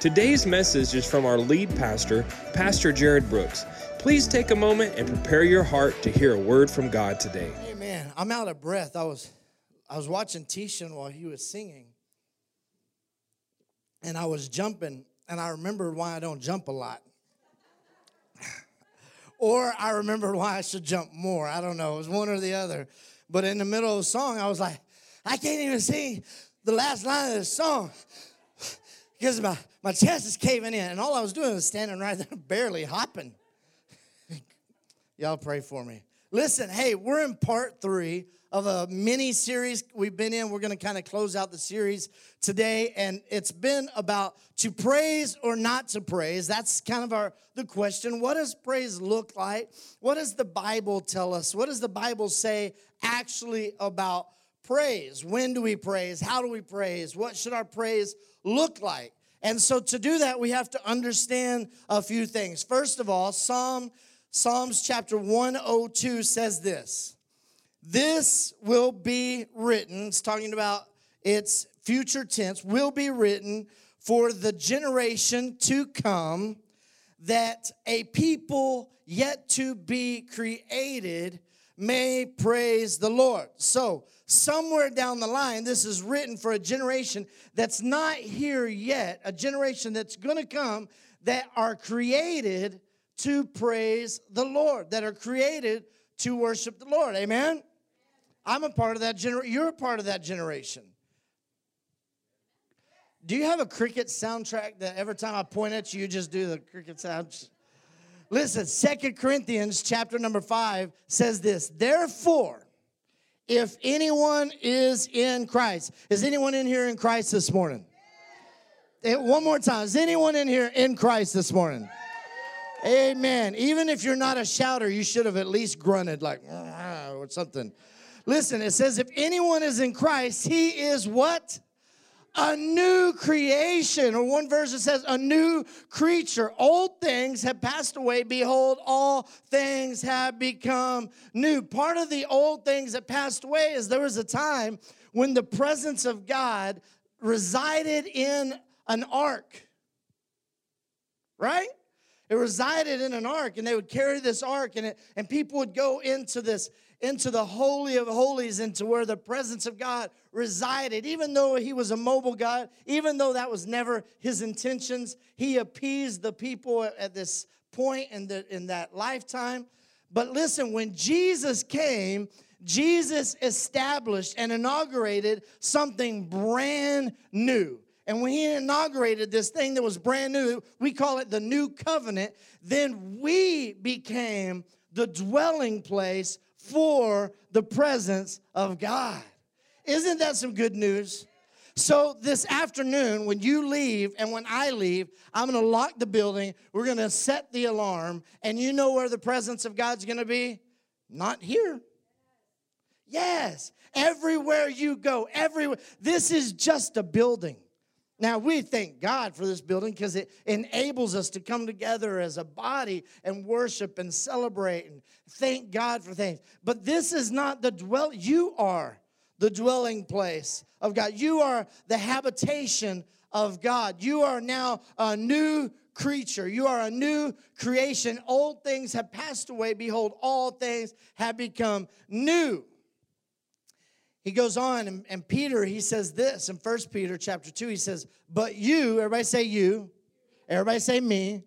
Today's message is from our lead pastor, Pastor Jared Brooks. Please take a moment and prepare your heart to hear a word from God today. Amen. I'm out of breath. I was I was watching Tishan while he was singing. And I was jumping, and I remembered why I don't jump a lot. or I remembered why I should jump more. I don't know. It was one or the other. But in the middle of the song, I was like, I can't even sing the last line of the song because my, my chest is caving in. And all I was doing was standing right there, barely hopping. Y'all pray for me. Listen, hey, we're in part three of a mini series we've been in. We're going to kind of close out the series today, and it's been about to praise or not to praise. That's kind of our the question. What does praise look like? What does the Bible tell us? What does the Bible say actually about praise? When do we praise? How do we praise? What should our praise look like? And so to do that, we have to understand a few things. First of all, Psalm Psalms chapter 102 says this. This will be written, it's talking about its future tense, will be written for the generation to come that a people yet to be created may praise the Lord. So, somewhere down the line, this is written for a generation that's not here yet, a generation that's gonna come that are created to praise the Lord, that are created to worship the Lord. Amen? I'm a part of that generation. You're a part of that generation. Do you have a cricket soundtrack that every time I point at you, you just do the cricket sound? Listen, Second Corinthians chapter number 5 says this, therefore, if anyone is in Christ, is anyone in here in Christ this morning? One more time, is anyone in here in Christ this morning? Amen. Even if you're not a shouter, you should have at least grunted like ah, or something. Listen, it says, if anyone is in Christ, he is what? A new creation. Or one version says, a new creature. Old things have passed away. Behold, all things have become new. Part of the old things that passed away is there was a time when the presence of God resided in an ark. Right? It resided in an ark, and they would carry this ark, and, it, and people would go into this, into the Holy of Holies, into where the presence of God resided. Even though he was a mobile God, even though that was never his intentions, he appeased the people at, this point in, the, in that lifetime. But listen, when Jesus came, Jesus established and inaugurated something brand new. And when he inaugurated this thing that was brand new, we call it the new covenant, then we became the dwelling place for the presence of God. Isn't that some good news? So, this afternoon, when you leave and when I leave, I'm gonna lock the building. We're gonna set the alarm, and you know where the presence of God's gonna be? Not here. Yes, everywhere you go, everywhere. This is just a building. Now, we thank God for this building because it enables us to come together as a body and worship and celebrate and thank God for things. But this is not the dwell, you are the dwelling place of God. You are the habitation of God. You are now a new creature. You are a new creation. Old things have passed away. Behold, all things have become new he goes on and, and, peter he says this in First peter chapter 2 he says but you everybody say you. Everybody say me.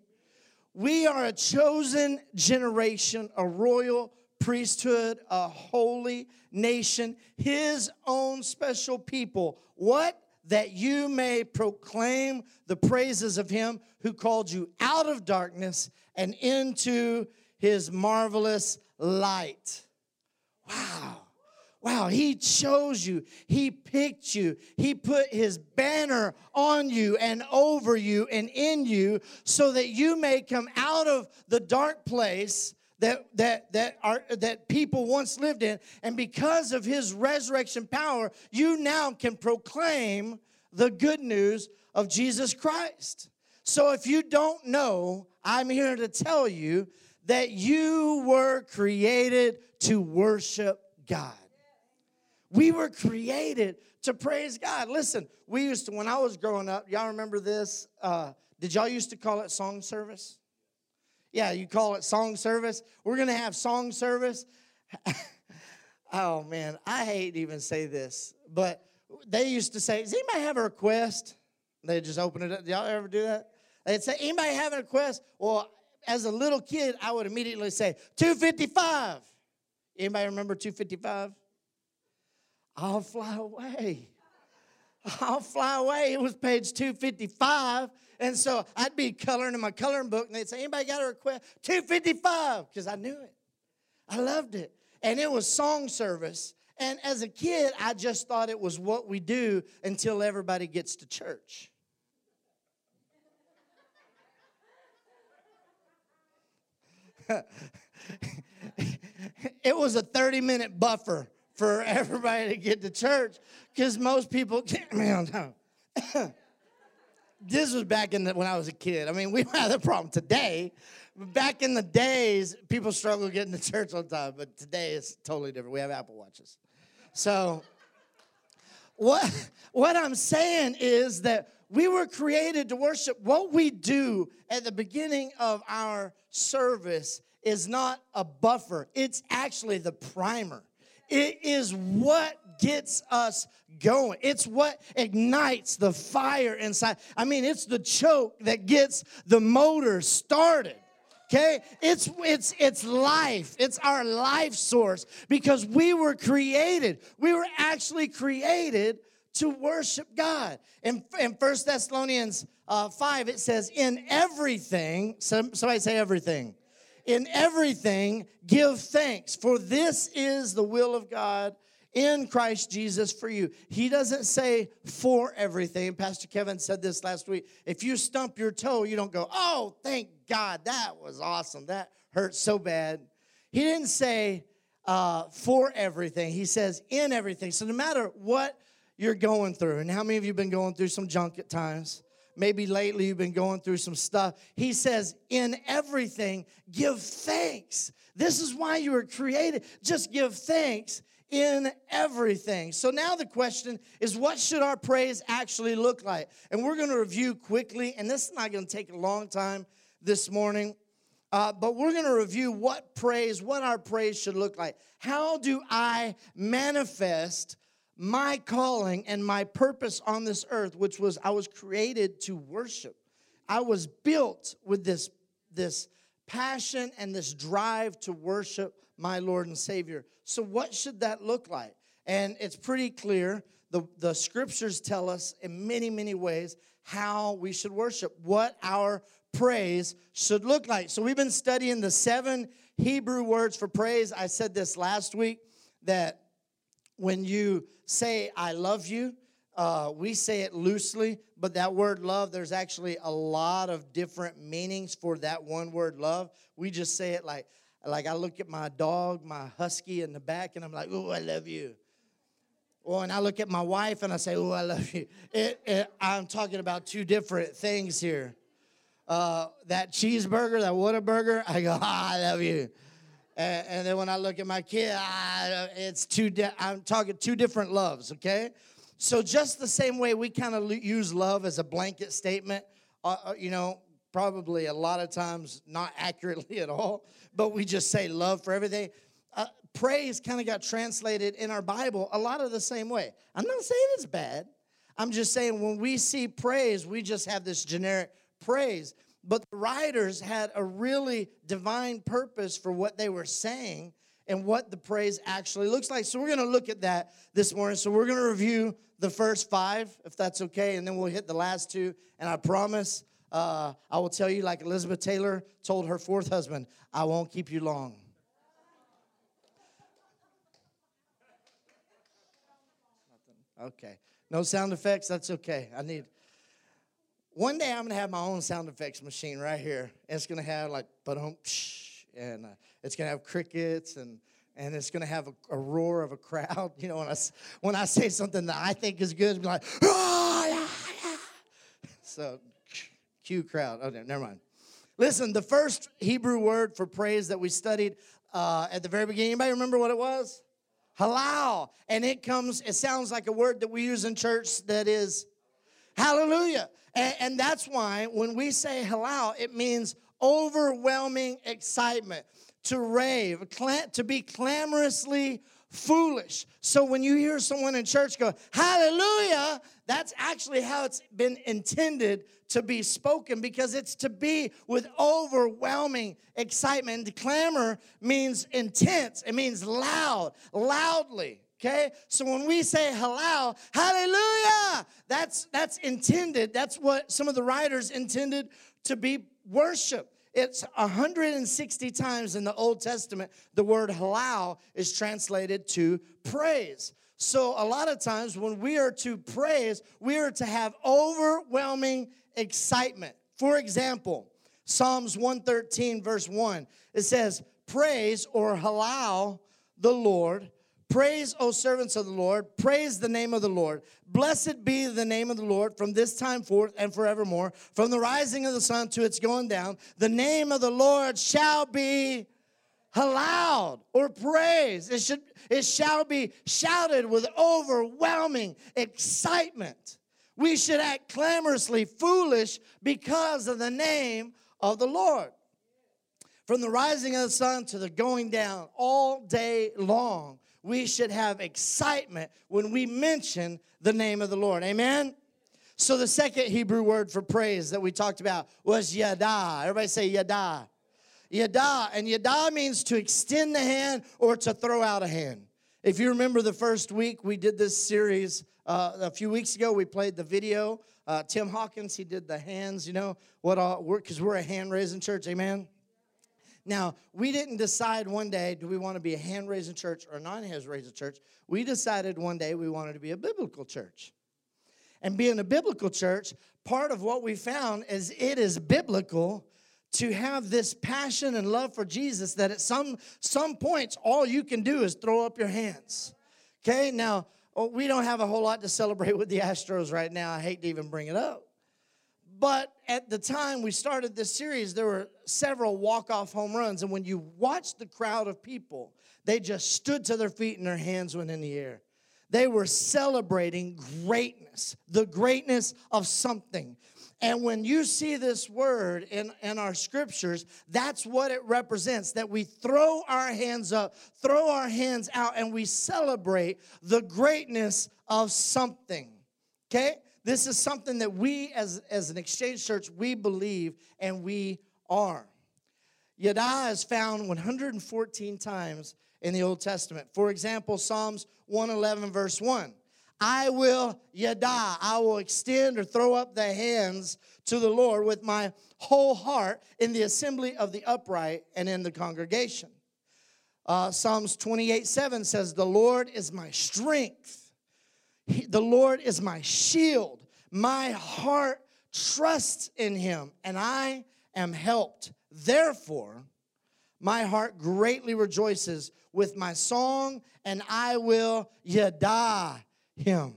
We are a chosen generation a royal priesthood a holy nation his own special people. What? That you may proclaim the praises of him who called you out of darkness and into his marvelous light. Wow Wow, he chose you. He picked you. He put his banner on you and over you and in you so that you may come out of the dark place that that that are that people once lived in and because of his resurrection power you now can proclaim the good news of Jesus Christ. So if you don't know, I'm here to tell you that you were created to worship God. We were created to praise God. Listen, we used to, when I was growing up, y'all remember this? Uh, did y'all used to call it song service? Yeah, you call it song service. We're going to have song service. oh, man, I hate to even say this, but they used to say, Does anybody have a request? They just open it up. Y'all ever do that? They'd say, Anybody have a request? Well, as a little kid, I would immediately say, 255. Anybody remember 255? I'll fly away. I'll fly away. It was page 255. And so I'd be coloring in my coloring book, and they'd say, Anybody got a request? 255, because I knew it. I loved it. And it was song service. And as a kid, I just thought it was what we do until everybody gets to church. it was a 30 minute buffer for everybody to get to church because most people can't. Man, this was back in the, when I was a kid. I mean, we have that problem today. But back in the days, people struggle getting to church on time, but today it's totally different. We have Apple Watches. So, what, what I'm saying is that we were created to worship. What we do at the beginning of our service is not a buffer, it's actually the primer. It is what gets us going. It's what ignites the fire inside. I mean, it's the choke that gets the motor started. Okay? It's it's it's life. It's our life source because we were created. We were actually created to worship God. In, in 1 Thessalonians uh, 5, it says, In everything, somebody say everything. In everything, give thanks, for this is the will of God in Christ Jesus for you. He doesn't say for everything. Pastor Kevin said this last week. If you stump your toe, you don't go, oh, thank God, that was awesome. That hurt so bad. He didn't say uh, for everything, he says in everything. So no matter what you're going through, and how many of you have been going through some junk at times? Maybe lately you've been going through some stuff. He says, in everything, give thanks. This is why you were created. Just give thanks in everything. So now the question is what should our praise actually look like? And we're going to review quickly, and this is not going to take a long time this morning. Uh, but we're going to review what praise, what our praise should look like. How do I manifest my calling and my purpose on this earth, which was I was created to worship. I was built with this, this passion and this drive to worship my Lord and Savior. So, what should that look like? And it's pretty clear. The, the scriptures tell us in many, many ways how we should worship, what our praise should look like. So, we've been studying the seven Hebrew words for praise. I said this last week that when you say, I love you, uh, we say it loosely, but that word love, there's actually a lot of different meanings for that one word love. We just say it like, like I look at my dog, my husky in the back, and I'm like, oh, I love you. Well, and I look at my wife and I say, oh, I love you. It, it, I'm talking about two different things here. Uh, that cheeseburger, that Whataburger, I go, ah, I love you. And, and, then when I look at my kid, ah, it's two. Di- I'm talking two different loves. Okay, so just the same way we kind of use love as a blanket statement. Uh, uh, you know, probably a lot of times not accurately at all, but we just say love for everything. Uh, praise kind of got translated in our Bible a lot of the same way. I'm not saying it's bad. I'm just saying when we see praise, we just have this generic praise. But the writers had a really divine purpose for what they were saying and what the praise actually looks like. So we're going to look at that this morning. So we're going to review the first five, if that's okay, and then we'll hit the last two. And I promise uh, I will tell you, like Elizabeth Taylor told her fourth husband, I won't keep you long. Okay. No sound effects? That's okay. I need. One day I'm gonna have my own sound effects machine right here. It's gonna have like but and uh, it's gonna have crickets and and it's gonna have a, a, roar of a crowd. You know, when I when I say something that I think is good, be like, oh, yeah, yeah. so cue crowd. Oh, never mind. Listen, the first Hebrew word for praise that we studied uh, at the very beginning. Anybody remember what it was? Halal. And it comes, it sounds like a word that we use in church that is hallelujah. And, and that's why when we say halal, it means overwhelming excitement, to rave, to be clamorously foolish. So when you hear someone in church go, hallelujah, that's actually how it's been intended to be spoken because it's to be with overwhelming excitement. And clamor means intense, it means loud, loudly. Okay? So when we say halal, hallelujah, that's that's intended. That's what some of the writers intended to be worship. It's 160 times in the Old Testament the word halal is translated to praise. So a lot of times when we are to praise, we are to have overwhelming excitement. For example, Psalms 113, verse 1, it says, Praise or halal the Lord. Praise, O servants of the Lord. Praise the name of the Lord. Blessed be the name of the Lord from this time forth and forevermore. From the rising of the sun to its going down, the name of the Lord shall be halal or praise. It, should, it shall be shouted with overwhelming excitement. We should act clamorously foolish because of the name of the Lord. From the rising of the sun to the going down all day long, we should have excitement when we mention the name of the Lord. Amen? So, the second Hebrew word for praise that we talked about was yada. Everybody say yada. Yada. And yada means to extend the hand or to throw out a hand. If you remember the first week, we did this series uh, a few weeks ago, we played the video. Uh, Tim Hawkins, he did the hands, you know, what all, because we're, we're a hand raising church, amen? Now, we didn't decide one day, do we want to be a hand raising church or a non hand raising church? We decided one day we wanted to be a biblical church. And being a biblical church, part of what we found is it is biblical to have this passion and love for Jesus that at some some points all you can do is throw up your hands. Okay? Now, oh, we don't have a whole lot to celebrate with the Astros right now. I hate to even bring it up. But at the time we started this series, there were several walk-off home runs. And when you watched the crowd of people, they just stood to their feet and their hands went in the air. They were celebrating greatness, the greatness of something. And when you see this word in, in our scriptures, that's what it represents that we throw our hands up, throw our hands out, and we celebrate the greatness of something. Okay? This is something that we, as, as an exchange church, we believe and we are. Yada is found 114 times in the Old Testament. For example, Psalms 111, verse 1. I will yada, I will extend or throw up the hands to the Lord with my whole heart in the assembly of the upright and in the congregation. Uh, Psalms 28 7 says, The Lord is my strength, he, the Lord is my shield. My heart trusts in him, and I am helped. Therefore, my heart greatly rejoices with my song, and I will yada him.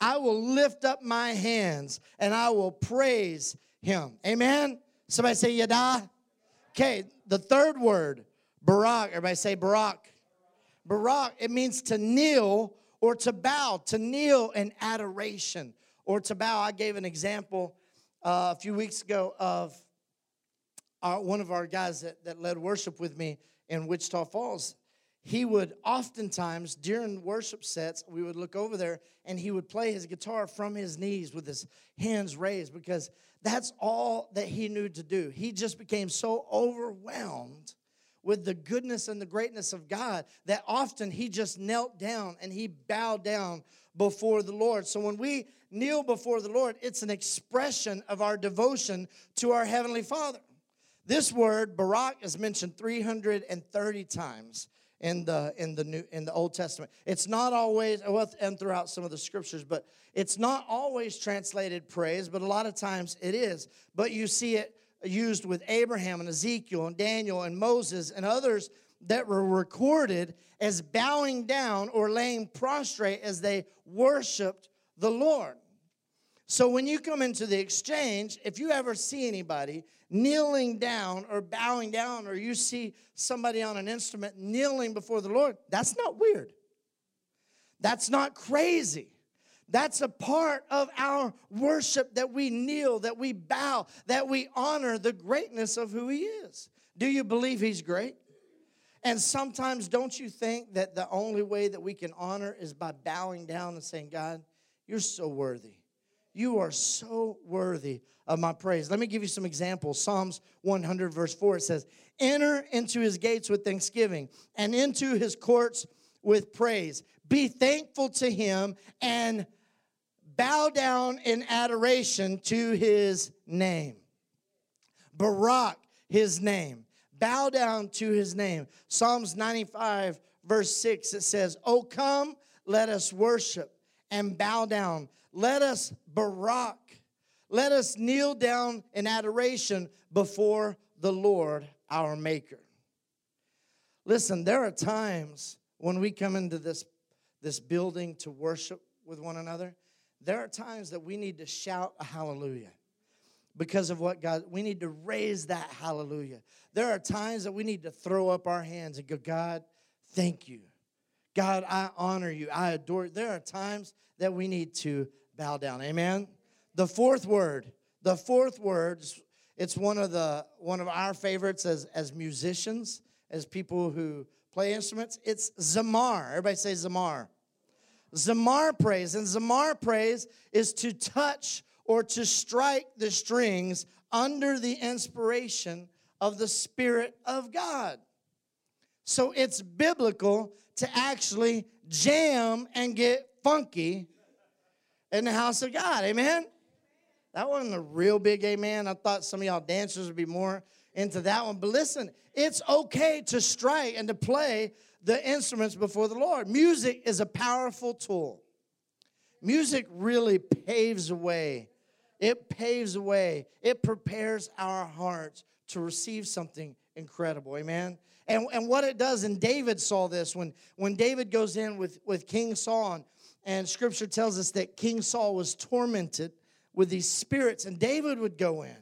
I will lift up my hands and I will praise him. Amen. Somebody say yada. Okay, the third word, Barak. Everybody say Barak. Barak, it means to kneel or to bow, to kneel in adoration or to bow. I gave an example uh, a few weeks ago of our, one of our guys that, that led worship with me in Wichita Falls he would oftentimes during worship sets we would look over there and he would play his guitar from his knees with his hands raised because that's all that he knew to do he just became so overwhelmed with the goodness and the greatness of god that often he just knelt down and he bowed down before the lord so when we kneel before the lord it's an expression of our devotion to our heavenly father this word barak is mentioned 330 times in the in the new in the Old Testament. It's not always well, and throughout some of the scriptures, but it's not always translated praise, but a lot of times it is. But you see it used with Abraham and Ezekiel and Daniel and Moses and others that were recorded as bowing down or laying prostrate as they worshiped the Lord. So when you come into the exchange, if you ever see anybody kneeling down or bowing down, or you see somebody on an instrument kneeling before the Lord, that's not weird. That's not crazy. That's a part of our worship that we kneel, that we bow, that we honor the greatness of who He is. Do you believe He's great? And sometimes, don't you think that the only way that we can honor is by bowing down and saying, God, you're so worthy. You are so worthy of my praise. Let me give you some examples. Psalms 100, verse 4, it says, Enter into his gates with thanksgiving and into his courts with praise. Be thankful to him and bow down in adoration to his name. Barak, his name. Bow down to his name. Psalms 95, verse 6, it says, Oh, come, let us worship and bow down. Let us barak. Let us kneel down in adoration before the Lord our Maker. Listen, there are times when we come into this, this building to worship with one another, there are times that we need to shout a hallelujah because of what God, we need to raise that hallelujah. There are times that we need to throw up our hands and go, God, thank you. God, I honor you. I adore you. There are times that we need to bow down. Amen. The fourth word, the fourth word, it's one of the one of our favorites as as musicians, as people who play instruments. It's zamar. Everybody say zamar. Zamar praise, and zamar praise is to touch or to strike the strings under the inspiration of the Spirit of God. So it's biblical to actually jam and get funky in the house of God. Amen? That wasn't a real big amen. I thought some of y'all dancers would be more into that one. But listen, it's okay to strike and to play the instruments before the Lord. Music is a powerful tool. Music really paves the way. It paves the way. It prepares our hearts to receive something incredible. Amen. And, and what it does, and David saw this when, when David goes in with, with King Saul, and, and scripture tells us that King Saul was tormented with these spirits, and David would go in.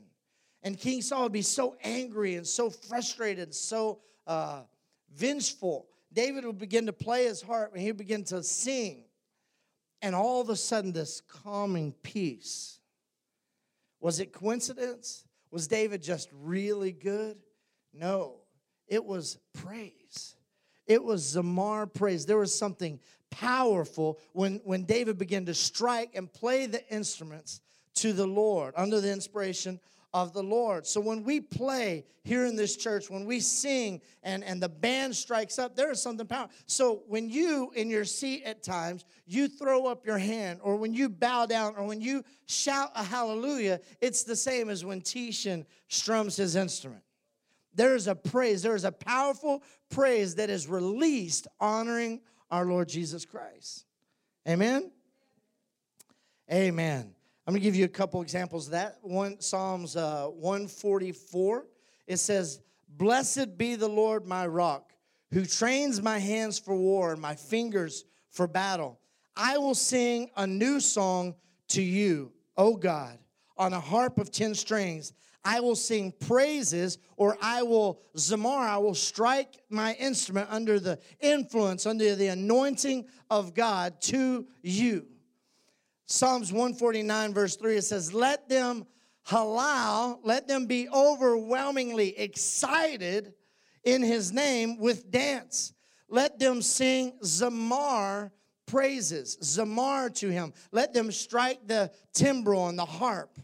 And King Saul would be so angry and so frustrated, so uh, vengeful. David would begin to play his harp and he would begin to sing. And all of a sudden, this calming peace. Was it coincidence? Was David just really good? No, it was praise. It was Zamar praise. There was something powerful when, when David began to strike and play the instruments to the Lord under the inspiration of the Lord. So when we play here in this church, when we sing and, and the band strikes up, there is something powerful. So when you in your seat at times, you throw up your hand, or when you bow down, or when you shout a hallelujah, it's the same as when Tishan strums his instrument. There is a praise, there is a powerful praise that is released honoring our Lord Jesus Christ. Amen? Amen. I'm going to give you a couple examples of that. One Psalms uh, 144. It says, "Blessed be the Lord my rock, who trains my hands for war and my fingers for battle. I will sing a new song to you, O God, on a harp of 10 strings. I will sing praises, or I will zamar, I will strike my instrument under the influence, under the anointing of God to you. Psalms 149, verse 3, it says, Let them halal, let them be overwhelmingly excited in his name with dance. Let them sing zamar praises, zamar to him. Let them strike the timbrel and the harp.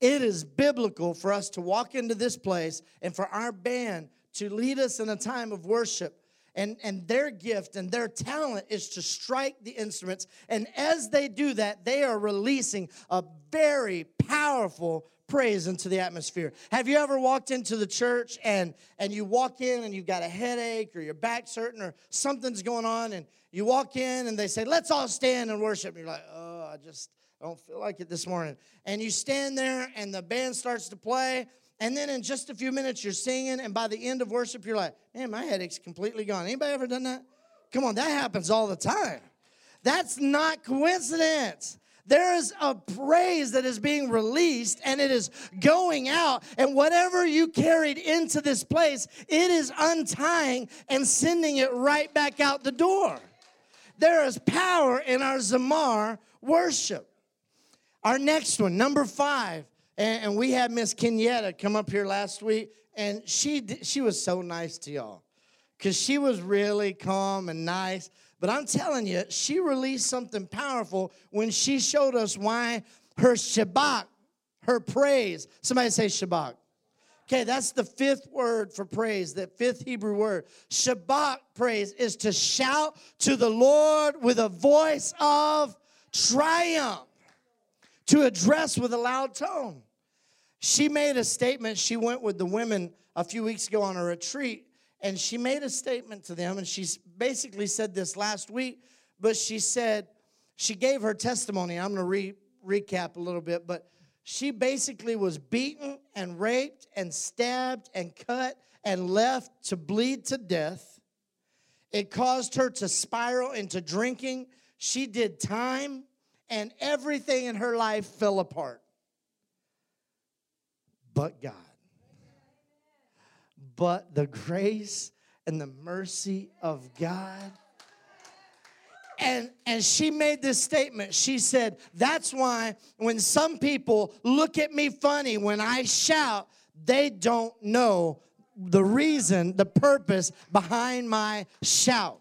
It is biblical for us to walk into this place and for our band to lead us in a time of worship. And, and their gift and their talent is to strike the instruments. And as they do that, they are releasing a very powerful praise into the atmosphere. Have you ever walked into the church and and you walk in and you've got a headache or your back's hurting or something's going on and you walk in and they say, "Let's all stand and worship." And you're like, "Oh, I just don't feel like it this morning." And you stand there and the band starts to play and then in just a few minutes you're singing and by the end of worship you're like, "Man, my headache's completely gone." Anybody ever done that? Come on, that happens all the time. That's not coincidence. There is a praise that is being released and it is going out. And whatever you carried into this place, it is untying and sending it right back out the door. There is power in our Zamar worship. Our next one, number five, and, we had Miss Kenyetta come up here last week, and she she was so nice to y'all, cause she was really calm and nice. But I'm telling you, she released something powerful when she showed us why her Shabach, her praise. Somebody say Shabach. Okay, that's the fifth word for praise, that fifth Hebrew word. Shabach praise is to shout to the Lord with a voice of triumph, to address with a loud tone. She made a statement. She went with the women a few weeks ago on a retreat, and she made a statement to them, and she basically said this last week, but she said, she gave her testimony. I'm going to re- recap a little bit, but she basically was beaten and raped and stabbed and cut and left to bleed to death. It caused her to spiral into drinking. She did time, and everything in her life fell apart. But God but the grace and the mercy of God. And, and she made this statement. She said, That's why when some people look at me funny when I shout, they don't know the reason, the purpose behind my shout.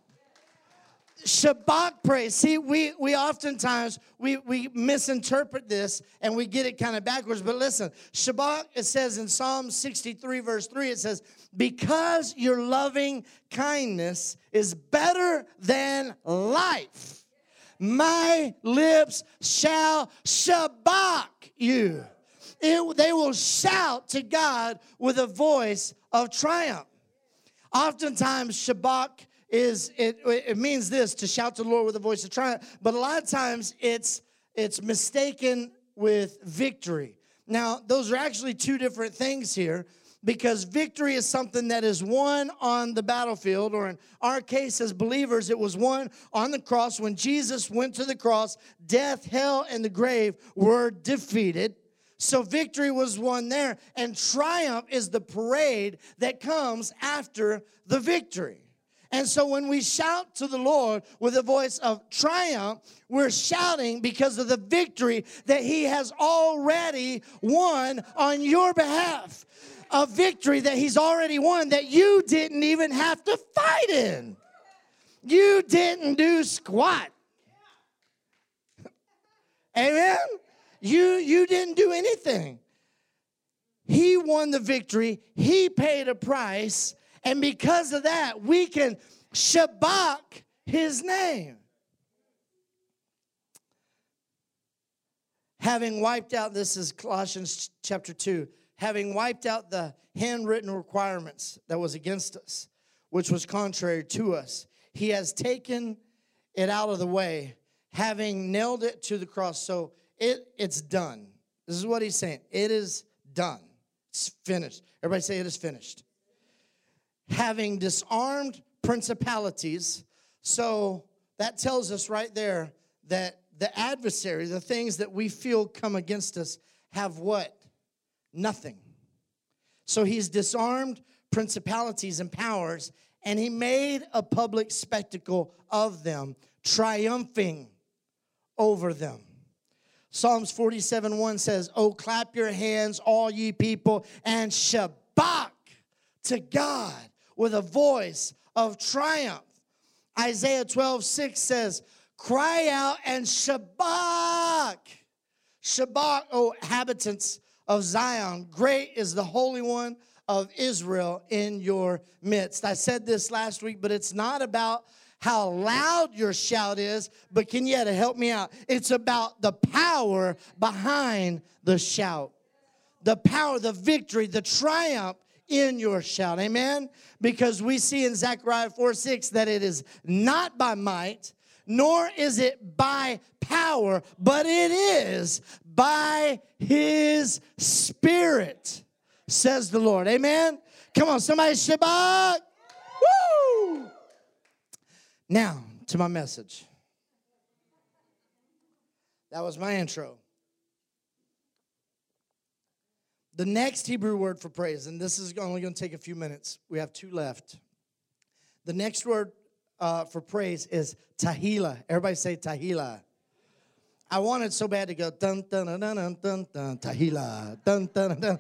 Shabach praise. See, we we oftentimes we we misinterpret this and we get it kind of backwards. But listen, Shabach, it says in Psalm 63, verse 3, it says, Because your loving kindness is better than life, my lips shall Shabach you. It, they will shout to God with a voice of triumph. Oftentimes, Shabach is it, it means this to shout to the Lord with a voice of triumph, but a lot of times it's it's mistaken with victory. Now, those are actually two different things here because victory is something that is won on the battlefield, or in our case as believers, it was won on the cross. When Jesus went to the cross, death, hell, and the grave were defeated. So victory was won there, and triumph is the parade that comes after the victory. And so when we shout to the Lord with a voice of triumph, we're shouting because of the victory that He has already won on your behalf. A victory that He's already won that you didn't even have to fight in. You didn't do squat. Amen? You, you didn't do anything. He won the victory, He paid a price and because of that, we can Shabach his name. Having wiped out, this is Colossians chapter 2, having wiped out the handwritten requirements that was against us, which was contrary to us, he has taken it out of the way, having nailed it to the cross. So it, it's done. This is what he's saying. It is done. It's finished. Everybody say it is finished having disarmed principalities. So that tells us right there that the adversary, the things that we feel come against us, have what? Nothing. So he's disarmed principalities and powers, and he made a public spectacle of them, triumphing over them. Psalms 47 1 says, Oh, clap your hands, all ye people, and shabach to God with a voice of triumph. Isaiah 12, 6 says, Cry out and Shabach. Shabach, O inhabitants of Zion, great is the Holy One of Israel in your midst. I said this last week, but it's not about how loud your shout is, but can you help me out? It's about the power behind the shout. the power, the victory, the triumph in your shout. Amen? Because we see in Zechariah 4 6 that it is not by might, nor is it by power, but it is by his spirit, says the Lord. Amen? Come on, somebody, Shabach. Woo! Now, to my message. That was my intro. The next Hebrew word for praise, and this is only going to take a few minutes, we have two left. The next word uh, for praise is Tehillah. Everybody say Tehillah. I wanted so bad to go dun dun dun dun dun dun Tehillah dun dun dun,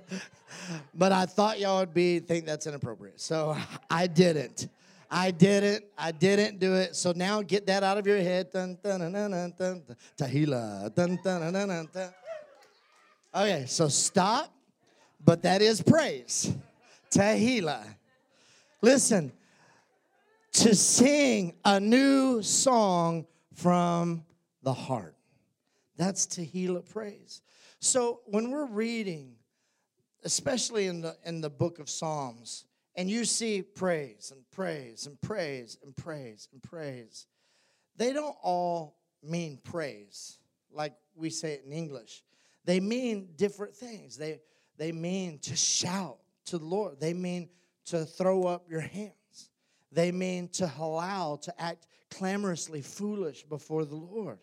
but I thought y'all would be think that's inappropriate, so I didn't. I didn't. I didn't do it. So now get that out of your head. Dun dun dun dun dun, Tehillah dun dun dun dun. Okay, so stop. But that is praise. Tehillah. Listen, to sing a new song from the heart. That's Tehillah praise. So when we're reading, especially in the in the book of Psalms, and you see praise and praise and praise and praise and praise, they don't all mean praise like we say it in English. They mean different things. They they mean to shout to the Lord. They mean to throw up your hands. They mean to allow, to act clamorously foolish before the Lord.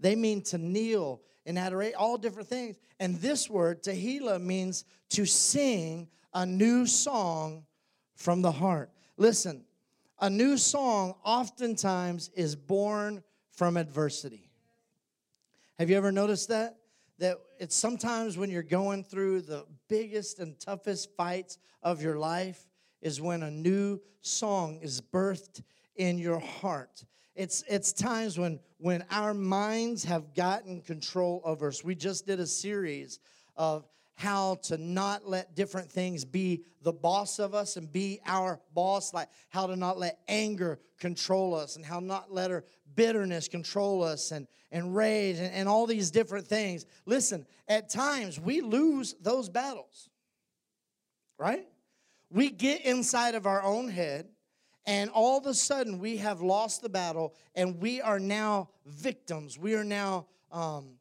They mean to kneel and adoration, all different things. And this word, Tehillah, means to sing a new song from the heart. Listen, a new song oftentimes is born from adversity. Have you ever noticed that? That it's sometimes when you're going through the biggest and toughest fights of your life is when a new song is birthed in your heart. It's, it's times when, when our minds have gotten control over us. We just did a series of how to not let different things be the boss of us and be our boss, like how to not let anger control us and how not let our bitterness control us and, and rage and, and all these different things. Listen, at times we lose those battles, right? We get inside of our own head and all of a sudden we have lost the battle and we are now victims. We are now um,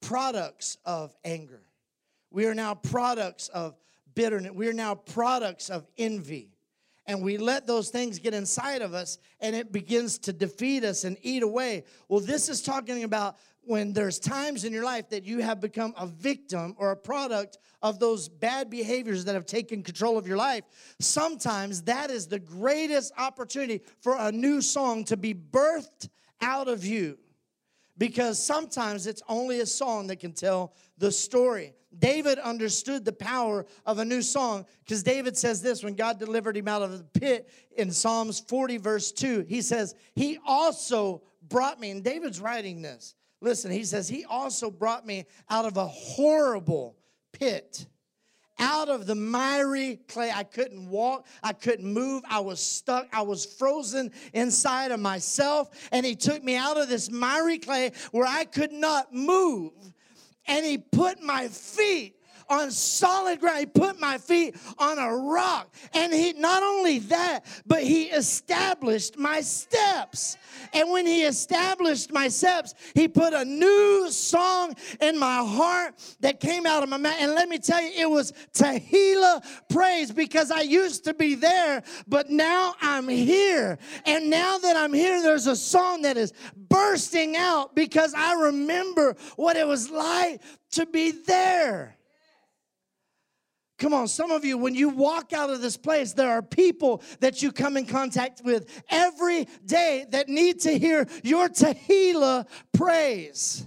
products of anger we are now products of bitterness. We are now products of envy. And we let those things get inside of us and it begins to defeat us and eat away. Well, this is talking about when there's times in your life that you have become a victim or a product of those bad behaviors that have taken control of your life, sometimes that is the greatest opportunity for a new song to be birthed out of you. Because sometimes it's only a song that can tell the story. David understood the power of a new song because David says this when God delivered him out of the pit in Psalms 40, verse 2. He says, He also brought me, and David's writing this. Listen, he says, He also brought me out of a horrible pit out of the miry clay. I couldn't walk, I couldn't move, I was stuck, I was frozen inside of myself. And He took me out of this miry clay where I could not move and he put my feet on solid ground. He put my feet on a rock. And he not only that, but he established my steps. And when he established my steps, he put a new song in my heart that came out of my mouth. And let me tell you, it was Tehillah praise because I used to be there, but now I'm here. And now that I'm here, there's a song that is bursting out because I remember what it was like to be there. Come on, some of you, when you walk out of this place, there are people that you come in contact with every day that need to hear your Tehillah praise.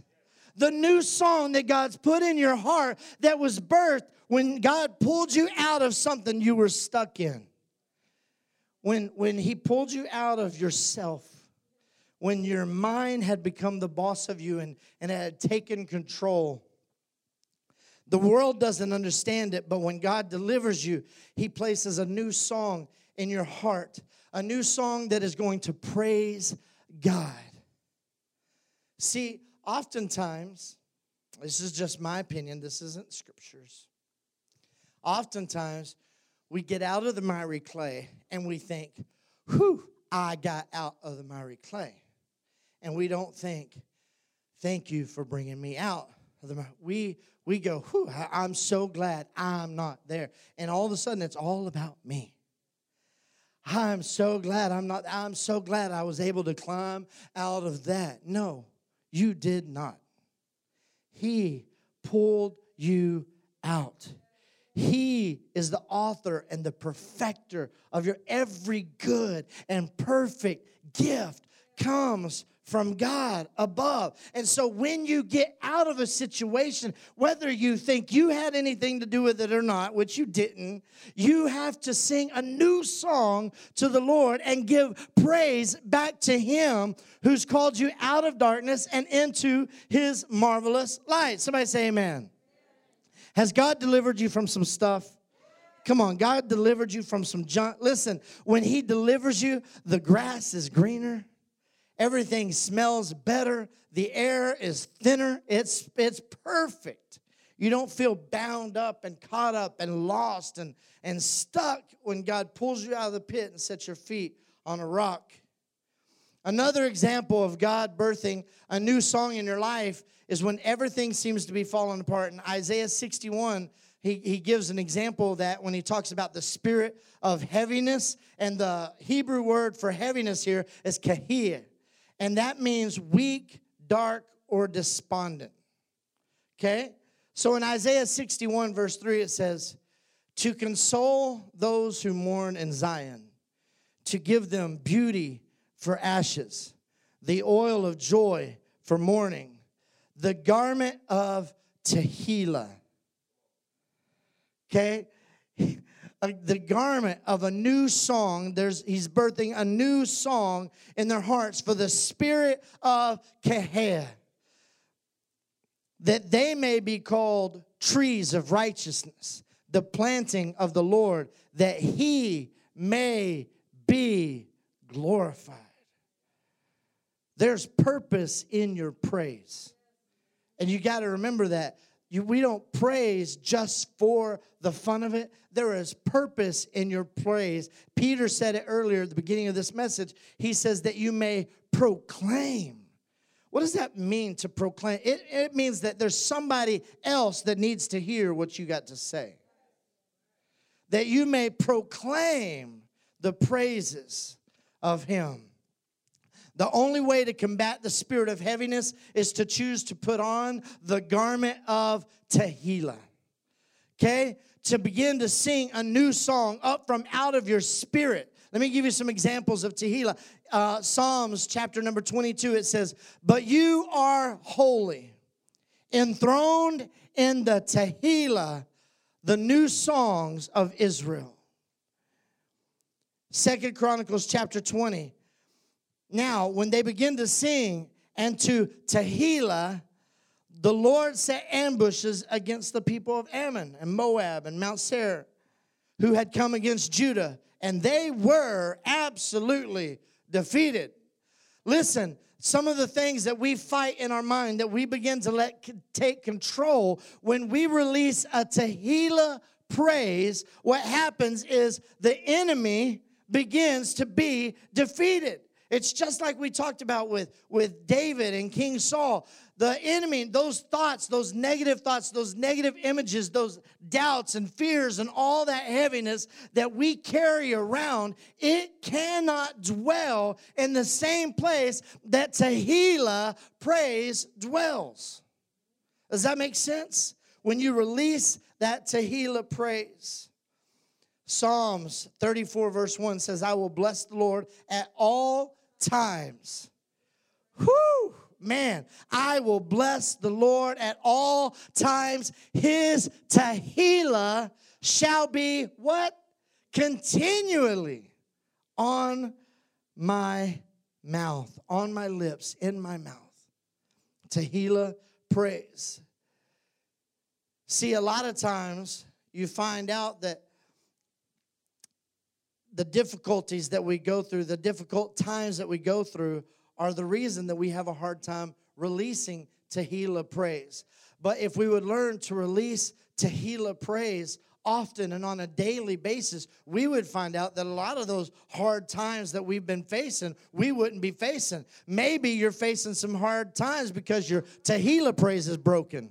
The new song that God's put in your heart that was birthed when God pulled you out of something you were stuck in. When, when He pulled you out of yourself, when your mind had become the boss of you and, and had taken control the world doesn't understand it, but when God delivers you, He places a new song in your heart, a new song that is going to praise God. See, oftentimes, this is just my opinion, this isn't scriptures. Oftentimes, we get out of the miry clay and we think, whew, I got out of the miry clay. And we don't think, thank you for bringing me out of the miry. We, we go, whew, I'm so glad I'm not there. And all of a sudden, it's all about me. I'm so glad I'm not, I'm so glad I was able to climb out of that. No, you did not. He pulled you out. He is the author and the perfecter of your every good and perfect gift comes from God above. And so when you get out of a situation, whether you think you had anything to do with it or not, which you didn't, you have to sing a new song to the Lord and give praise back to Him who's called you out of darkness and into His marvelous light. Somebody say, Amen. Has God delivered you from some stuff? Come on, God delivered you from some junk. Listen, when He delivers you, the grass is greener, everything smells better, the air is thinner. It's, it's perfect. You don't feel bound up and caught up and lost and, and stuck when God pulls you out of the pit and sets your feet on a rock. Another example of God birthing a new song in your life is when everything seems to be falling apart. In Isaiah 61, he, he gives an example of that when he talks about the spirit of heaviness. And the Hebrew word for heaviness here is kahir. And that means weak, dark, or despondent. Okay? So in Isaiah 61, verse 3, it says, To console those who mourn in Zion, to give them beauty for ashes, the oil of joy for mourning, the garment of Tehillah. Okay? The garment of a new song. There's he's birthing a new song in their hearts for the spirit of Keher. That they may be called trees of righteousness, the planting of the Lord, that he may be glorified. There's purpose in your praise. And you got to remember that. You, we don't praise just for the fun of it. There is purpose in your praise. Peter said it earlier at the beginning of this message. He says that you may proclaim. What does that mean to proclaim? It, it means that there's somebody else that needs to hear what you got to say. That you may proclaim the praises of him. The only way to combat the spirit of heaviness is to choose to put on the garment of Tehillah. Okay? To begin to sing a new song up from out of your spirit. Let me give you some examples of Tehillah. Uh, Psalms chapter number 22, it says, But you are holy, enthroned in the Tehillah, the new songs of Israel. Second Chronicles chapter 20, now, when they begin to sing and to Tehillah, the Lord set ambushes against the people of Ammon and Moab and Mount Seir who had come against Judah, and they were absolutely defeated. Listen, some of the things that we fight in our mind that we begin to let take control when we release a Tehillah praise, what happens is the enemy begins to be defeated. It's just like we talked about with, with David and King Saul. The enemy, those thoughts, those negative thoughts, those negative images, those doubts and fears and all that heaviness that we carry around, it cannot dwell in the same place that Tehillah praise dwells. Does that make sense? When you release that Tehillah praise. Psalms 34, verse 1 says, I will bless the Lord at all times. Whoo! Man, I will bless the Lord at all times. His Tehillah shall be what? Continually on my mouth, on my lips, in my mouth. Tehillah praise. See, a lot of times you find out that the difficulties that we go through, the difficult times that we go through, are the reason that we have a hard time releasing Tehillah praise. But if we would learn to release Tehillah praise often and on a daily basis, we would find out that a lot of those hard times that we've been facing, we wouldn't be facing. Maybe you're facing some hard times because your Tehillah praise is broken.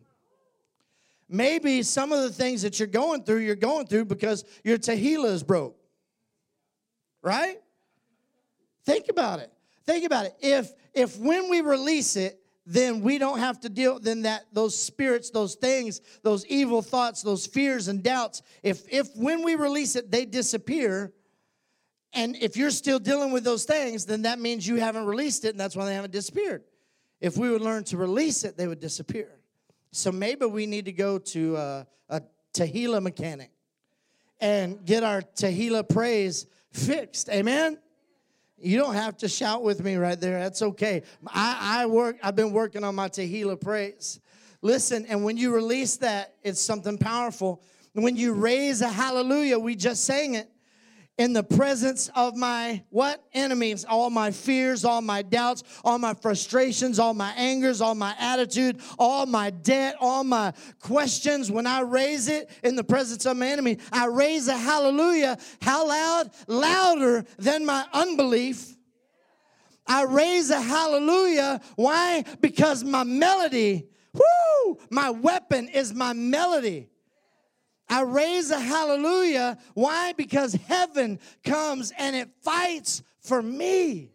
Maybe some of the things that you're going through, you're going through because your Tehillah is broke. Right? Think about it. Think about it. If if when we release it, then we don't have to deal then that those spirits those things those evil thoughts those fears and doubts if if when we release it they disappear and if you're still dealing with those things then that means you haven't released it and that's why they haven't disappeared if we would learn to release it they would disappear so maybe we need to go to a, a mechanic and get our Tehillah praise fixed amen you don't have to shout with me right there. That's okay. I, I work, I've been working on my Tehillah praise. Listen, and when you release that, it's something powerful. When you raise a hallelujah, we just sang it in the presence of my what? Enemies. All my fears all my doubts all my frustrations all my angers all my attitude all my debt all my questions. When i raise it in the presence of my enemy i raise a hallelujah. How loud? Louder than my unbelief. I raise a hallelujah. Why? Because my melody whoo my weapon is my melody I raise a hallelujah. Why? Because heaven comes and it fights for me.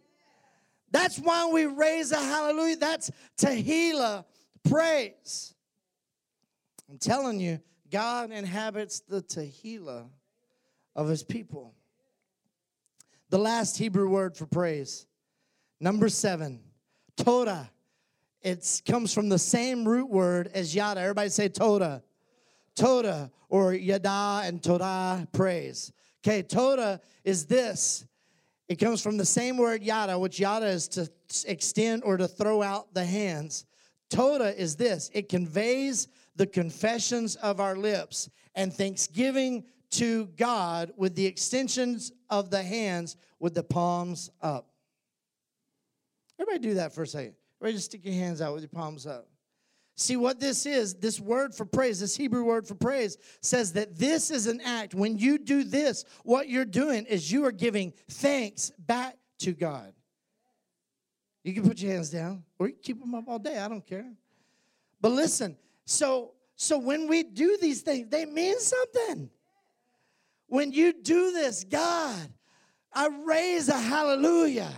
That's why we raise a hallelujah. That's Tehillah praise. I'm telling you, God inhabits the Tehillah of his people. The last Hebrew word for praise, number seven, Toda. It comes from the same root word as Yada. Everybody say Toda. Toda or Yada and Toda praise. Okay, Toda is this. It comes from the same word yada, which yada is to extend or to throw out the hands. Toda is this it conveys the confessions of our lips and thanksgiving to God with the extensions of the hands with the palms up. Everybody do that for a second. Everybody just stick your hands out with your palms up. See what this is, this word for praise, this Hebrew word for praise says that this is an act. When you do this, what you're doing is you are giving thanks back to God. You can put your hands down or you keep them up all day. I don't care. But listen, so so when we do these things, they mean something. When you do this, God, I raise a hallelujah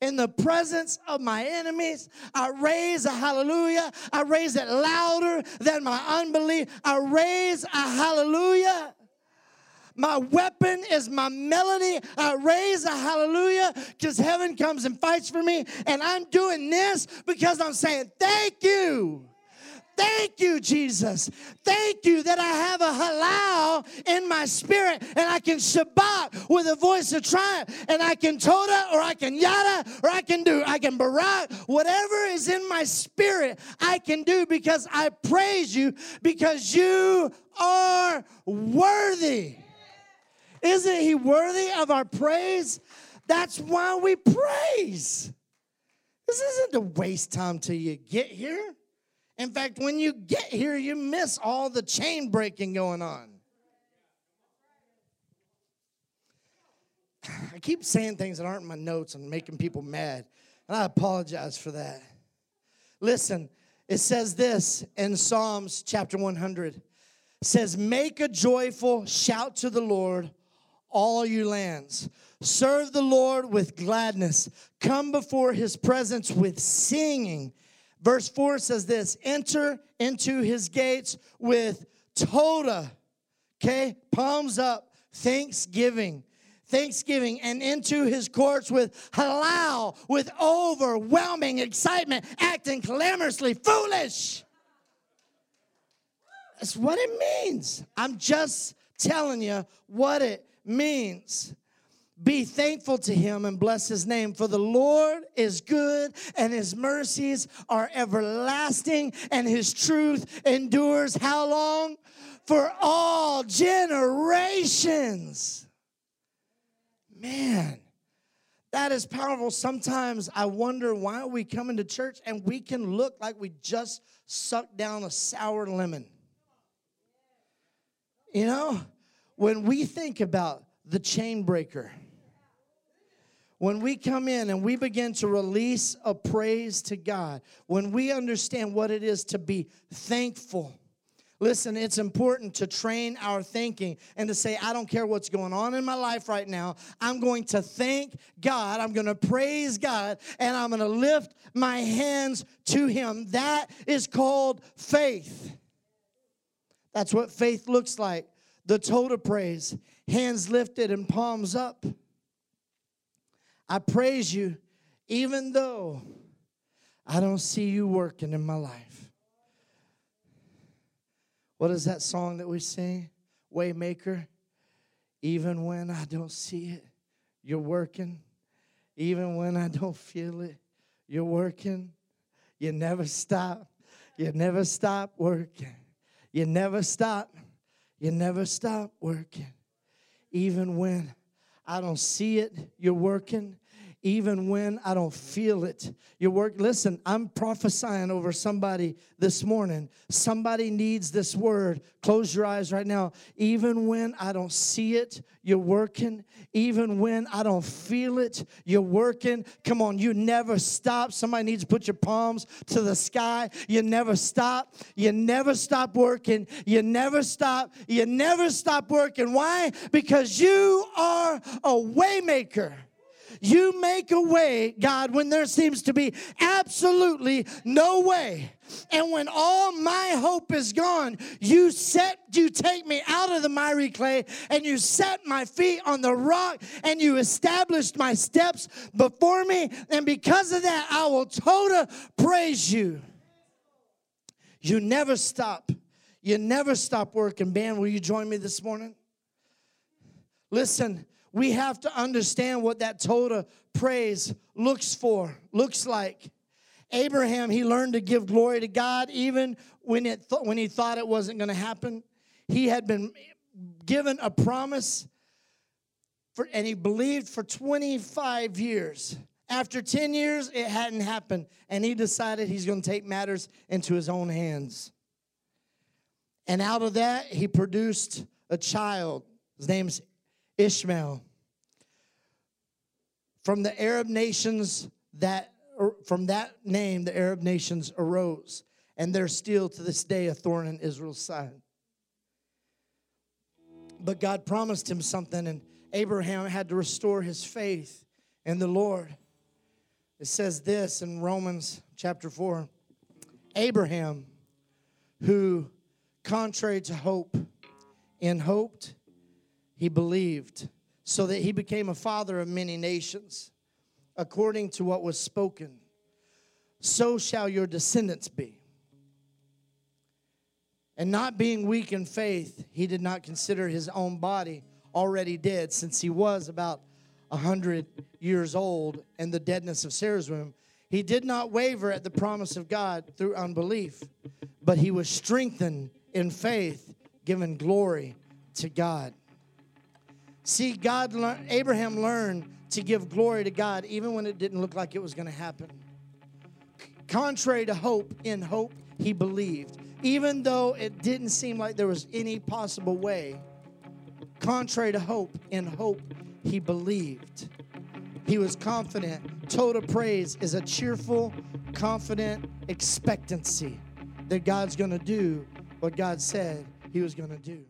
in the presence of my enemies. I raise a hallelujah. I raise it louder than my unbelief. I raise a hallelujah. My weapon is my melody. I raise a hallelujah because heaven comes and fights for me. And I'm doing this because I'm saying, Thank you. Thank you, Jesus. Thank you that I have a halal in my spirit and I can Shabach with a voice of triumph and I can Toda or I can Yada or I can do, I can Barak. Whatever is in my spirit, I can do because I praise you because you are worthy. Isn't he worthy of our praise? That's why we praise. This isn't to waste time till you get here. In fact, when you get here, you miss all the chain breaking going on. I keep saying things that aren't in my notes and making people mad, and I apologize for that. Listen, it says this in Psalms chapter 100. It says, Make a joyful shout to the Lord, all you lands. Serve the Lord with gladness. Come before his presence with singing. Verse 4 says this enter into his gates with Toda, okay? Palms up, thanksgiving. Thanksgiving and into his courts with halal, with overwhelming excitement, acting clamorously foolish. That's what it means. I'm just telling you what it means. Be thankful to him and bless his name, for the Lord is good and his mercies are everlasting and his truth endures how long? For all generations. Man, that is powerful. Sometimes I wonder why we come into church and we can look like we just sucked down a sour lemon. You know? when we think about the chain breaker, when we come in and we begin to release a praise to God, when we understand what it is to be thankful, listen, it's important to train our thinking and to say, I don't care what's going on in my life right now. I'm going to thank God. I'm going to praise God and I'm going to lift my hands to Him. That is called faith. That's what faith looks like. The total praise, hands lifted and palms up. I praise you even though I don't see you working in my life. What is that song that we sing? Waymaker. Even when I don't see it, you're working. Even when I don't feel it, you're working. You never stop. You never stop working. You never stop. You never stop working. Even when I don't see it, you're working even when I don't feel it. Your work, listen, I'm prophesying over somebody this morning. Somebody needs this word. Close your eyes right now. Even when I don't see it, you're working. Even when I don't feel it, you're working. Come on, you never stop. Somebody needs to put your palms to the sky. You never stop. You never stop working. You never stop. You never stop working. Why? Because you are a waymaker. You make a way, God, when there seems to be absolutely no way. And when all my hope is gone, you set, you take me out of the miry clay and you set my feet on the rock and you established my steps before me. And because of that, I will totally praise you. You never stop. You never stop working. Band, will you join me this morning? Listen, we have to understand what that total praise looks for, looks like. Abraham, he learned to give glory to God even when, it th- when he thought it wasn't going to happen. He had been given a promise, for, and he believed for 25 years. After 10 years, it hadn't happened, and he decided he's going to take matters into his own hands. And out of that, he produced a child. His name's Ishmael. From the Arab nations that er, from that name the Arab nations arose, and they're still to this day a thorn in Israel's side. But God promised him something, and Abraham had to restore his faith in the Lord. It says this in Romans chapter 4 Abraham, who, contrary to hope, in hoped he believed, so that he became a father of many nations, according to what was spoken. So shall your descendants be. And not being weak in faith, he did not consider his own body already dead, since he was about a hundred years old and the deadness of Sarah's womb. He did not waver at the promise of God through unbelief, but he was strengthened in faith, giving glory to God. See, God, Abraham learned to give glory to God even when it didn't look like it was going to happen. Contrary to hope, in hope, he believed. Even though it didn't seem like there was any possible way, contrary to hope, in hope, he believed. He was confident. Total praise is a cheerful, confident expectancy that God's going to do what God said he was going to do.